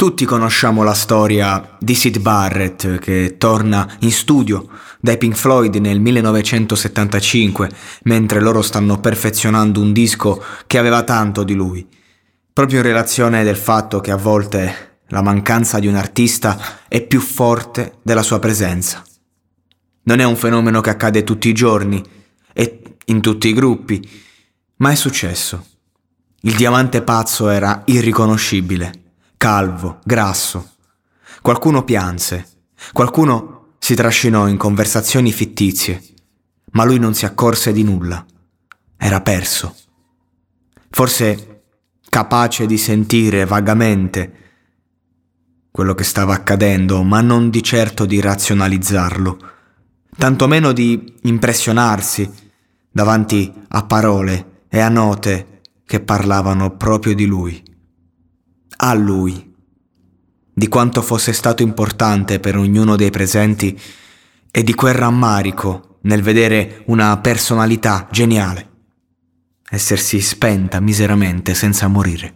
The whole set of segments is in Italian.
Tutti conosciamo la storia di Sid Barrett che torna in studio dai Pink Floyd nel 1975 mentre loro stanno perfezionando un disco che aveva tanto di lui, proprio in relazione del fatto che a volte la mancanza di un artista è più forte della sua presenza. Non è un fenomeno che accade tutti i giorni e in tutti i gruppi, ma è successo. Il diamante pazzo era irriconoscibile calvo, grasso. Qualcuno pianse, qualcuno si trascinò in conversazioni fittizie, ma lui non si accorse di nulla. Era perso. Forse capace di sentire vagamente quello che stava accadendo, ma non di certo di razionalizzarlo, tantomeno di impressionarsi davanti a parole e a note che parlavano proprio di lui a lui, di quanto fosse stato importante per ognuno dei presenti e di quel rammarico nel vedere una personalità geniale essersi spenta miseramente senza morire.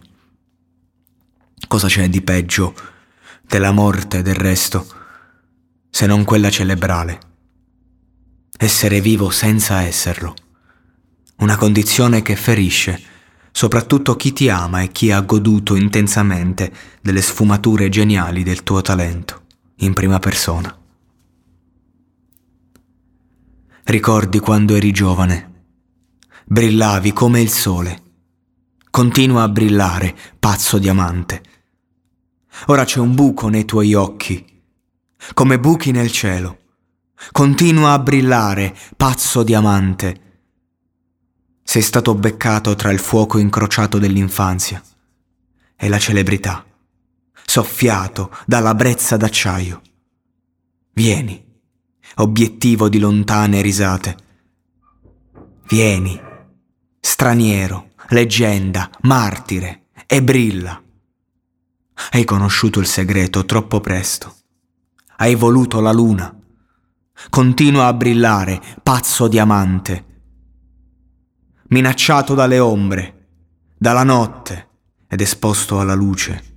Cosa c'è di peggio della morte del resto, se non quella cerebrale? Essere vivo senza esserlo. Una condizione che ferisce soprattutto chi ti ama e chi ha goduto intensamente delle sfumature geniali del tuo talento, in prima persona. Ricordi quando eri giovane, brillavi come il sole, continua a brillare, pazzo diamante. Ora c'è un buco nei tuoi occhi, come buchi nel cielo. Continua a brillare, pazzo diamante sei stato beccato tra il fuoco incrociato dell'infanzia e la celebrità, soffiato dalla brezza d'acciaio. Vieni, obiettivo di lontane risate. Vieni, straniero, leggenda, martire, e brilla. Hai conosciuto il segreto troppo presto. Hai voluto la luna. Continua a brillare, pazzo diamante minacciato dalle ombre, dalla notte ed esposto alla luce.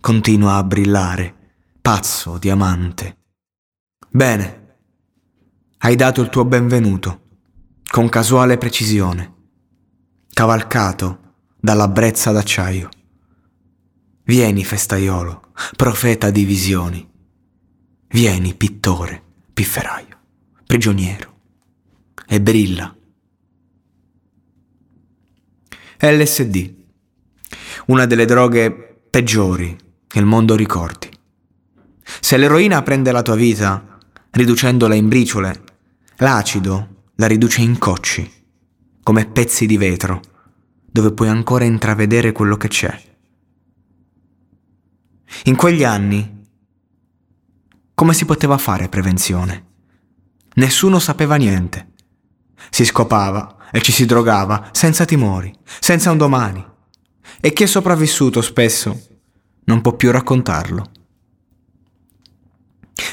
Continua a brillare, pazzo diamante. Bene, hai dato il tuo benvenuto, con casuale precisione, cavalcato dalla brezza d'acciaio. Vieni, festaiolo, profeta di visioni. Vieni, pittore, pifferaio, prigioniero, e brilla LSD, una delle droghe peggiori che il mondo ricordi. Se l'eroina prende la tua vita, riducendola in briciole, l'acido la riduce in cocci, come pezzi di vetro, dove puoi ancora intravedere quello che c'è. In quegli anni, come si poteva fare prevenzione? Nessuno sapeva niente. Si scopava e ci si drogava senza timori, senza un domani. E chi è sopravvissuto spesso non può più raccontarlo.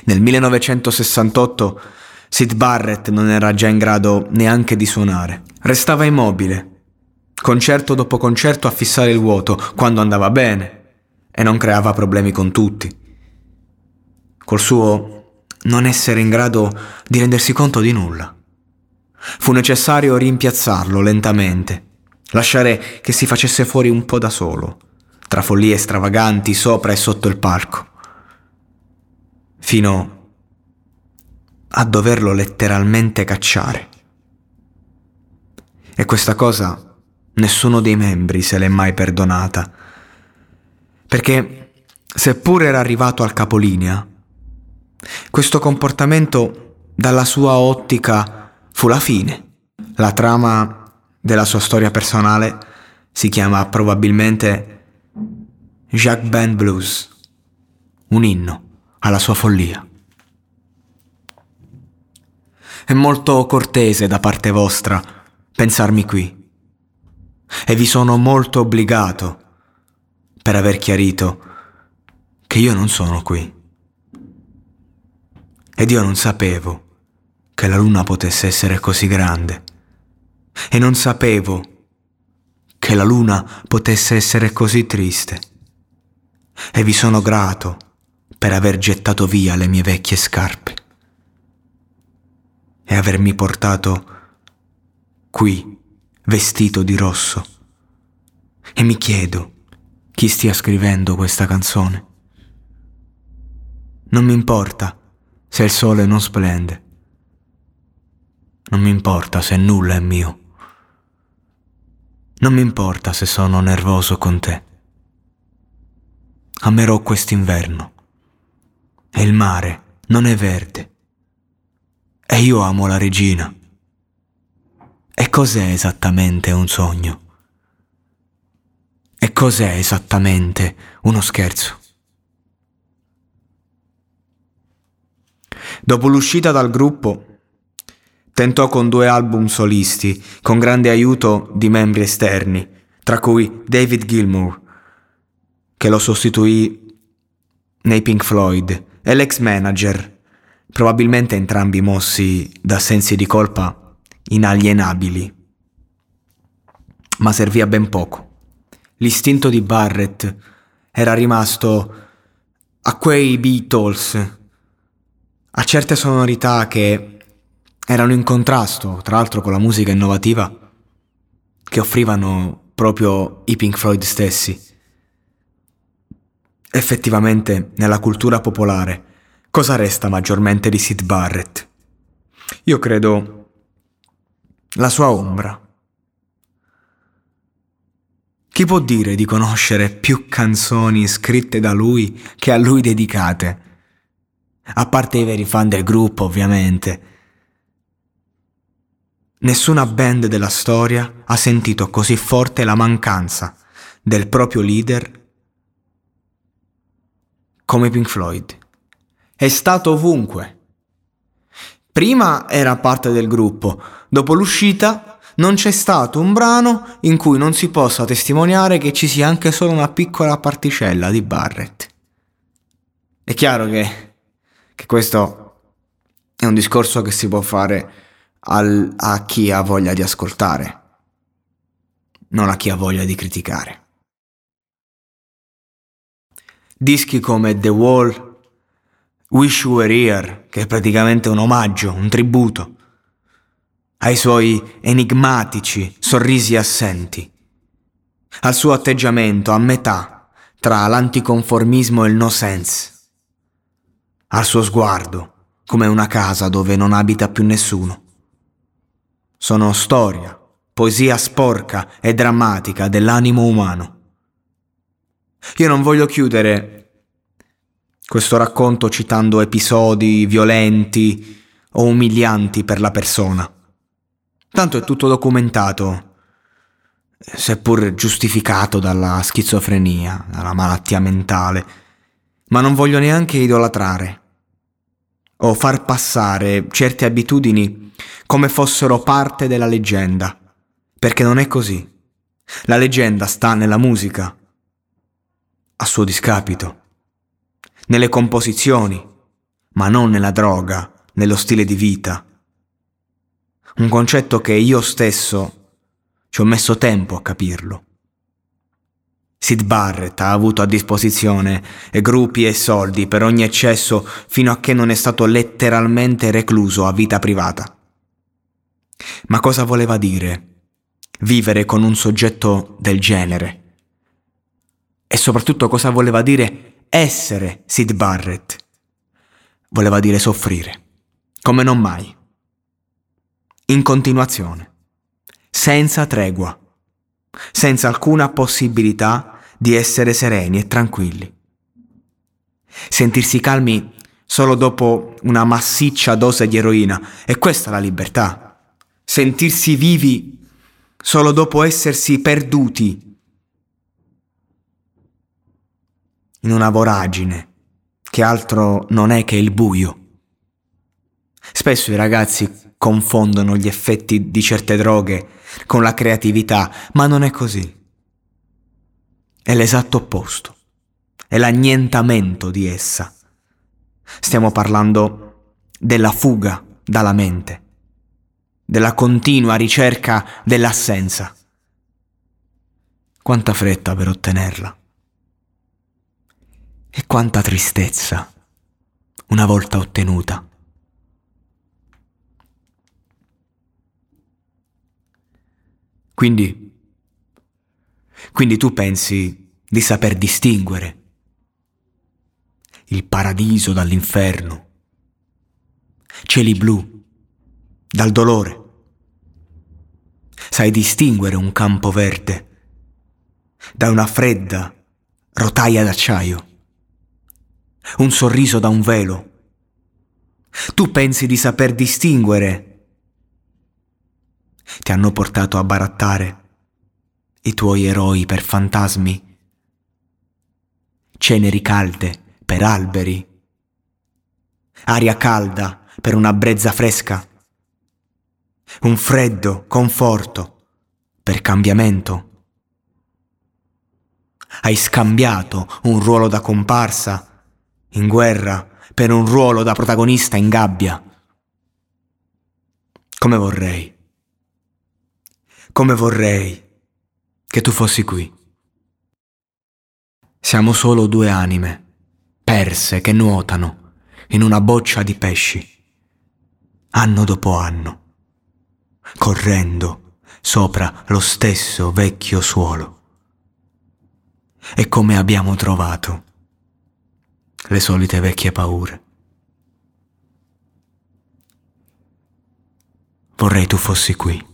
Nel 1968 Sid Barrett non era già in grado neanche di suonare. Restava immobile, concerto dopo concerto a fissare il vuoto quando andava bene e non creava problemi con tutti. Col suo non essere in grado di rendersi conto di nulla. Fu necessario rimpiazzarlo lentamente, lasciare che si facesse fuori un po' da solo, tra follie stravaganti sopra e sotto il palco, fino a doverlo letteralmente cacciare. E questa cosa nessuno dei membri se l'è mai perdonata, perché seppur era arrivato al capolinea, questo comportamento dalla sua ottica fu la fine. La trama della sua storia personale si chiama probabilmente Jacques Band Blues, un inno alla sua follia. È molto cortese da parte vostra pensarmi qui e vi sono molto obbligato per aver chiarito che io non sono qui. Ed io non sapevo che la luna potesse essere così grande. E non sapevo che la luna potesse essere così triste. E vi sono grato per aver gettato via le mie vecchie scarpe e avermi portato qui vestito di rosso. E mi chiedo chi stia scrivendo questa canzone. Non mi importa se il sole non splende. Non mi importa se nulla è mio. Non mi importa se sono nervoso con te. Amerò quest'inverno. E il mare non è verde. E io amo la regina. E cos'è esattamente un sogno? E cos'è esattamente uno scherzo? Dopo l'uscita dal gruppo, tentò con due album solisti, con grande aiuto di membri esterni, tra cui David Gilmour, che lo sostituì nei Pink Floyd, e l'ex manager, probabilmente entrambi mossi da sensi di colpa inalienabili. Ma servì a ben poco. L'istinto di Barrett era rimasto a quei Beatles, a certe sonorità che erano in contrasto, tra l'altro, con la musica innovativa che offrivano proprio i Pink Floyd stessi. Effettivamente, nella cultura popolare, cosa resta maggiormente di Sid Barrett? Io credo la sua ombra. Chi può dire di conoscere più canzoni scritte da lui che a lui dedicate? A parte i veri fan del gruppo, ovviamente Nessuna band della storia ha sentito così forte la mancanza del proprio leader come Pink Floyd. È stato ovunque. Prima era parte del gruppo, dopo l'uscita non c'è stato un brano in cui non si possa testimoniare che ci sia anche solo una piccola particella di Barrett. È chiaro che, che questo è un discorso che si può fare al, a chi ha voglia di ascoltare, non a chi ha voglia di criticare. Dischi come The Wall, Wish You Were Here, che è praticamente un omaggio, un tributo, ai suoi enigmatici sorrisi assenti, al suo atteggiamento a metà tra l'anticonformismo e il no sense, al suo sguardo come una casa dove non abita più nessuno sono storia, poesia sporca e drammatica dell'animo umano. Io non voglio chiudere questo racconto citando episodi violenti o umilianti per la persona. Tanto è tutto documentato, seppur giustificato dalla schizofrenia, dalla malattia mentale, ma non voglio neanche idolatrare o far passare certe abitudini come fossero parte della leggenda, perché non è così. La leggenda sta nella musica, a suo discapito, nelle composizioni, ma non nella droga, nello stile di vita. Un concetto che io stesso ci ho messo tempo a capirlo. Sid Barrett ha avuto a disposizione gruppi e soldi per ogni eccesso fino a che non è stato letteralmente recluso a vita privata. Ma cosa voleva dire vivere con un soggetto del genere? E soprattutto cosa voleva dire essere Sid Barrett? Voleva dire soffrire, come non mai. In continuazione, senza tregua, senza alcuna possibilità di essere sereni e tranquilli. Sentirsi calmi solo dopo una massiccia dose di eroina, e questa è la libertà. Sentirsi vivi solo dopo essersi perduti in una voragine che altro non è che il buio. Spesso i ragazzi confondono gli effetti di certe droghe con la creatività, ma non è così. È l'esatto opposto, è l'annientamento di essa. Stiamo parlando della fuga dalla mente, della continua ricerca dell'assenza. Quanta fretta per ottenerla. E quanta tristezza una volta ottenuta. Quindi, quindi tu pensi di saper distinguere il paradiso dall'inferno, cieli blu dal dolore. Sai distinguere un campo verde da una fredda rotaia d'acciaio un sorriso da un velo. Tu pensi di saper distinguere. Ti hanno portato a barattare i tuoi eroi per fantasmi, ceneri calde per alberi, aria calda per una brezza fresca, un freddo conforto per cambiamento. Hai scambiato un ruolo da comparsa in guerra, per un ruolo da protagonista in gabbia. Come vorrei, come vorrei che tu fossi qui. Siamo solo due anime, perse che nuotano in una boccia di pesci, anno dopo anno, correndo sopra lo stesso vecchio suolo. E come abbiamo trovato le solite vecchie paure. Vorrei tu fossi qui.